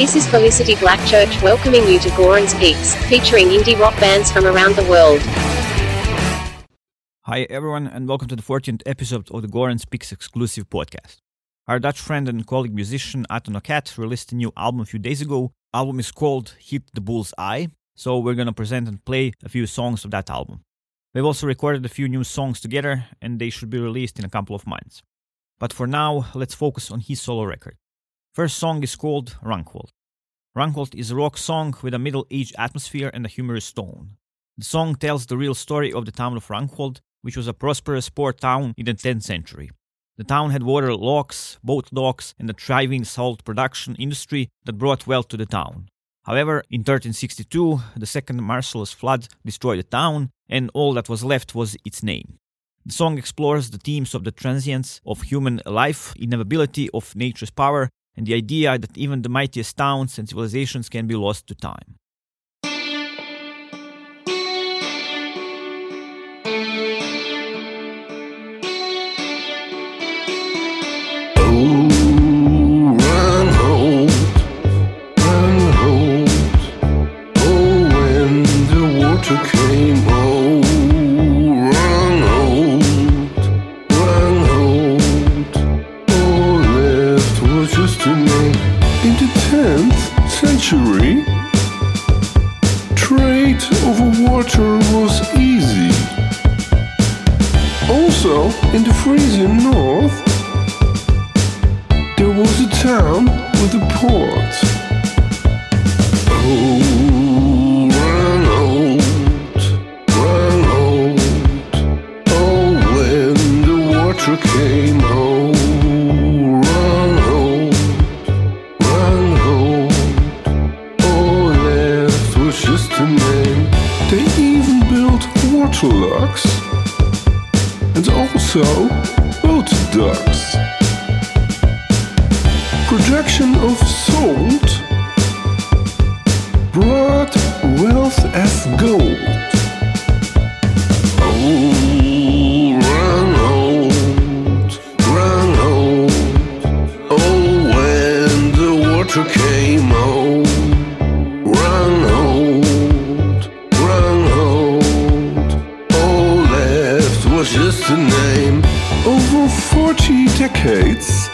This is Felicity Blackchurch welcoming you to Goran's Picks, featuring indie rock bands from around the world. Hi, everyone, and welcome to the 14th episode of the Goran's Picks exclusive podcast. Our Dutch friend and colleague musician Aton O'Cat released a new album a few days ago. Album is called Hit the Bull's Eye, so we're gonna present and play a few songs of that album. We've also recorded a few new songs together, and they should be released in a couple of months. But for now, let's focus on his solo record. First song is called Rungholt. Rungholt is a rock song with a middle aged atmosphere and a humorous tone. The song tells the real story of the town of Rungholt, which was a prosperous port town in the 10th century. The town had water locks, boat docks, and a thriving salt production industry that brought wealth to the town. However, in 1362, the second merciless flood destroyed the town, and all that was left was its name. The song explores the themes of the transience of human life, inevitability of nature's power, and the idea that even the mightiest towns and civilizations can be lost to time. Oh, run just a name. Over 40 decades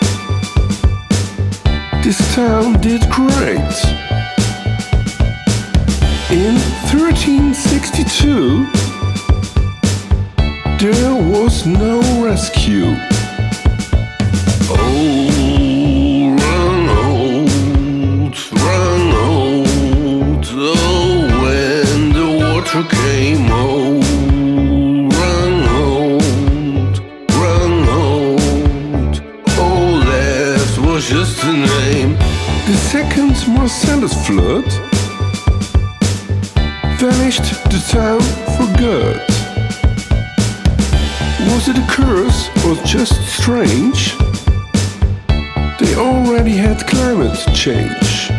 this town did great. In 1362, there was no rescue. Oh, Marcellus flood vanished the town for good. Was it a curse or just strange? They already had climate change.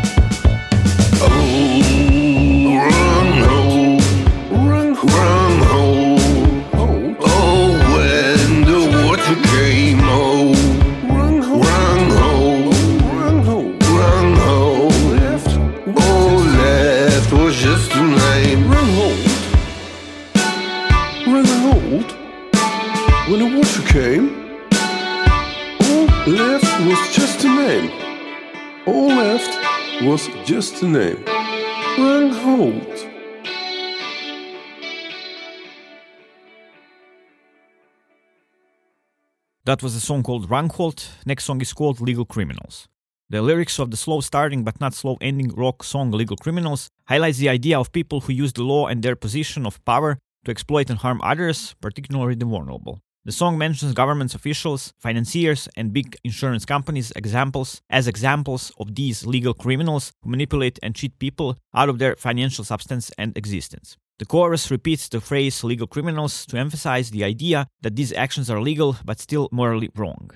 Left was just a name. All left was just a name. Rungholt. That was a song called Rungholt. Next song is called Legal Criminals. The lyrics of the slow starting but not slow ending rock song Legal Criminals highlights the idea of people who use the law and their position of power to exploit and harm others, particularly the vulnerable. The song mentions government officials, financiers, and big insurance companies examples as examples of these legal criminals who manipulate and cheat people out of their financial substance and existence. The chorus repeats the phrase legal criminals to emphasize the idea that these actions are legal but still morally wrong.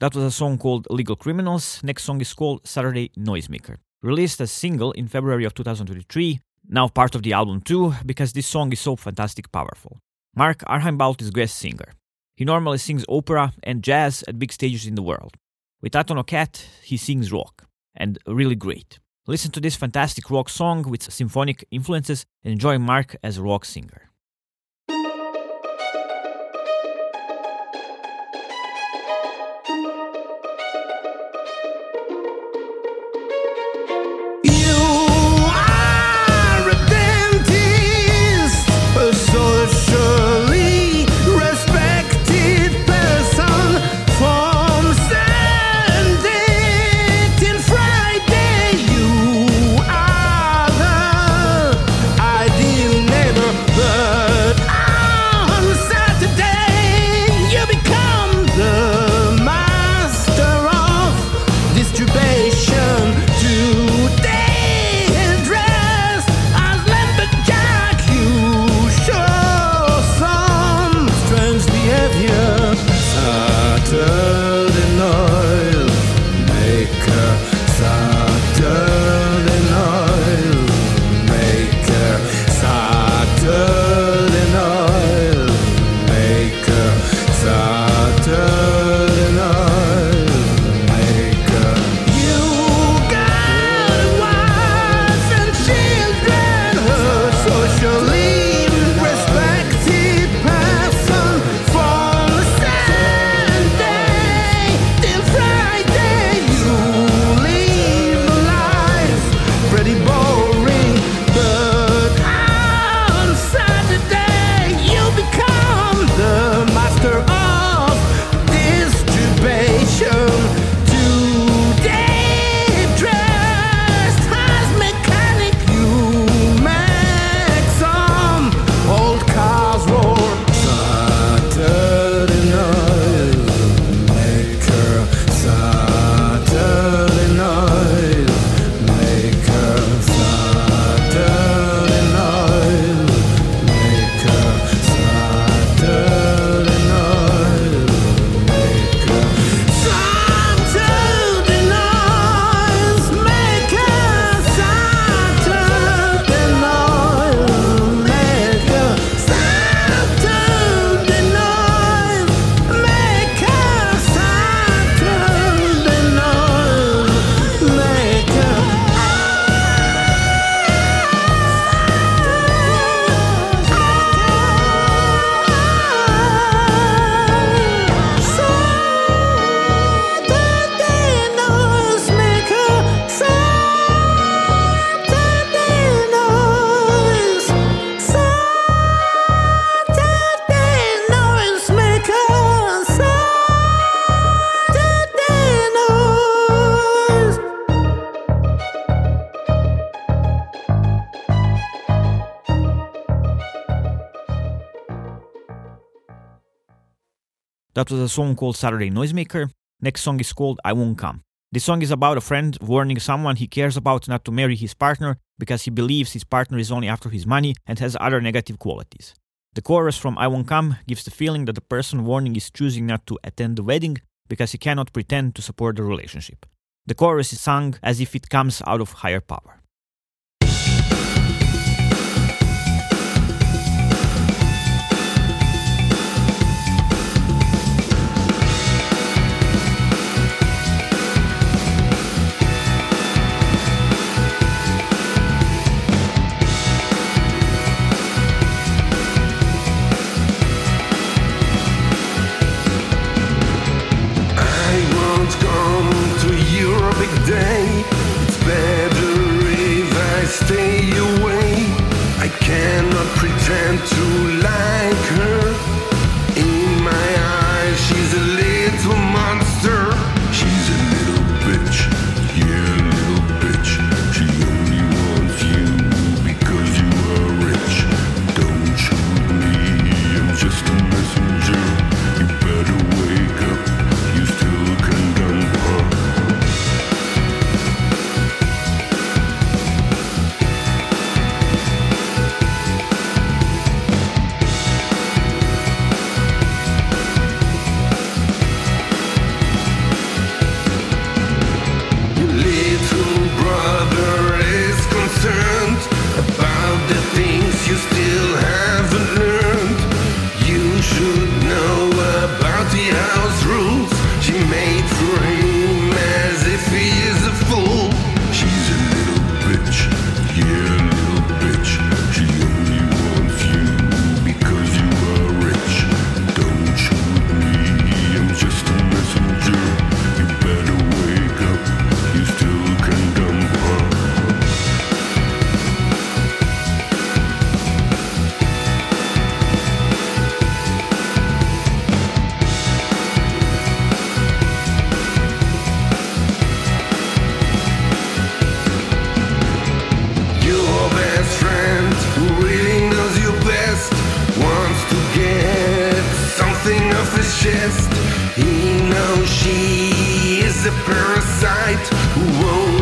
That was a song called Legal Criminals. Next song is called Saturday Noisemaker. Released as single in February of 2023, now part of the album too, because this song is so fantastic powerful. Mark Arheimbaut is guest singer. He normally sings opera and jazz at big stages in the world. With Aton O'Cat, he sings rock, and really great. Listen to this fantastic rock song with symphonic influences and enjoy Mark as a rock singer. That was a song called Saturday Noisemaker. Next song is called I Won't Come. This song is about a friend warning someone he cares about not to marry his partner because he believes his partner is only after his money and has other negative qualities. The chorus from I Won't Come gives the feeling that the person warning is choosing not to attend the wedding because he cannot pretend to support the relationship. The chorus is sung as if it comes out of higher power. parasite. Whoa.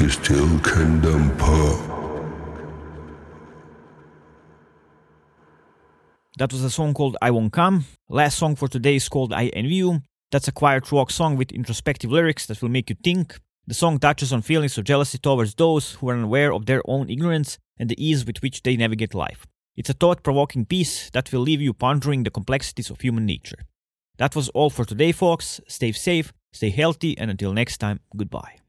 you still can dump her. That was a song called I Won't Come. Last song for today is called I Envy You. That's a quiet rock song with introspective lyrics that will make you think. The song touches on feelings of jealousy towards those who are unaware of their own ignorance and the ease with which they navigate life. It's a thought provoking piece that will leave you pondering the complexities of human nature. That was all for today, folks. Stay safe, stay healthy, and until next time, goodbye.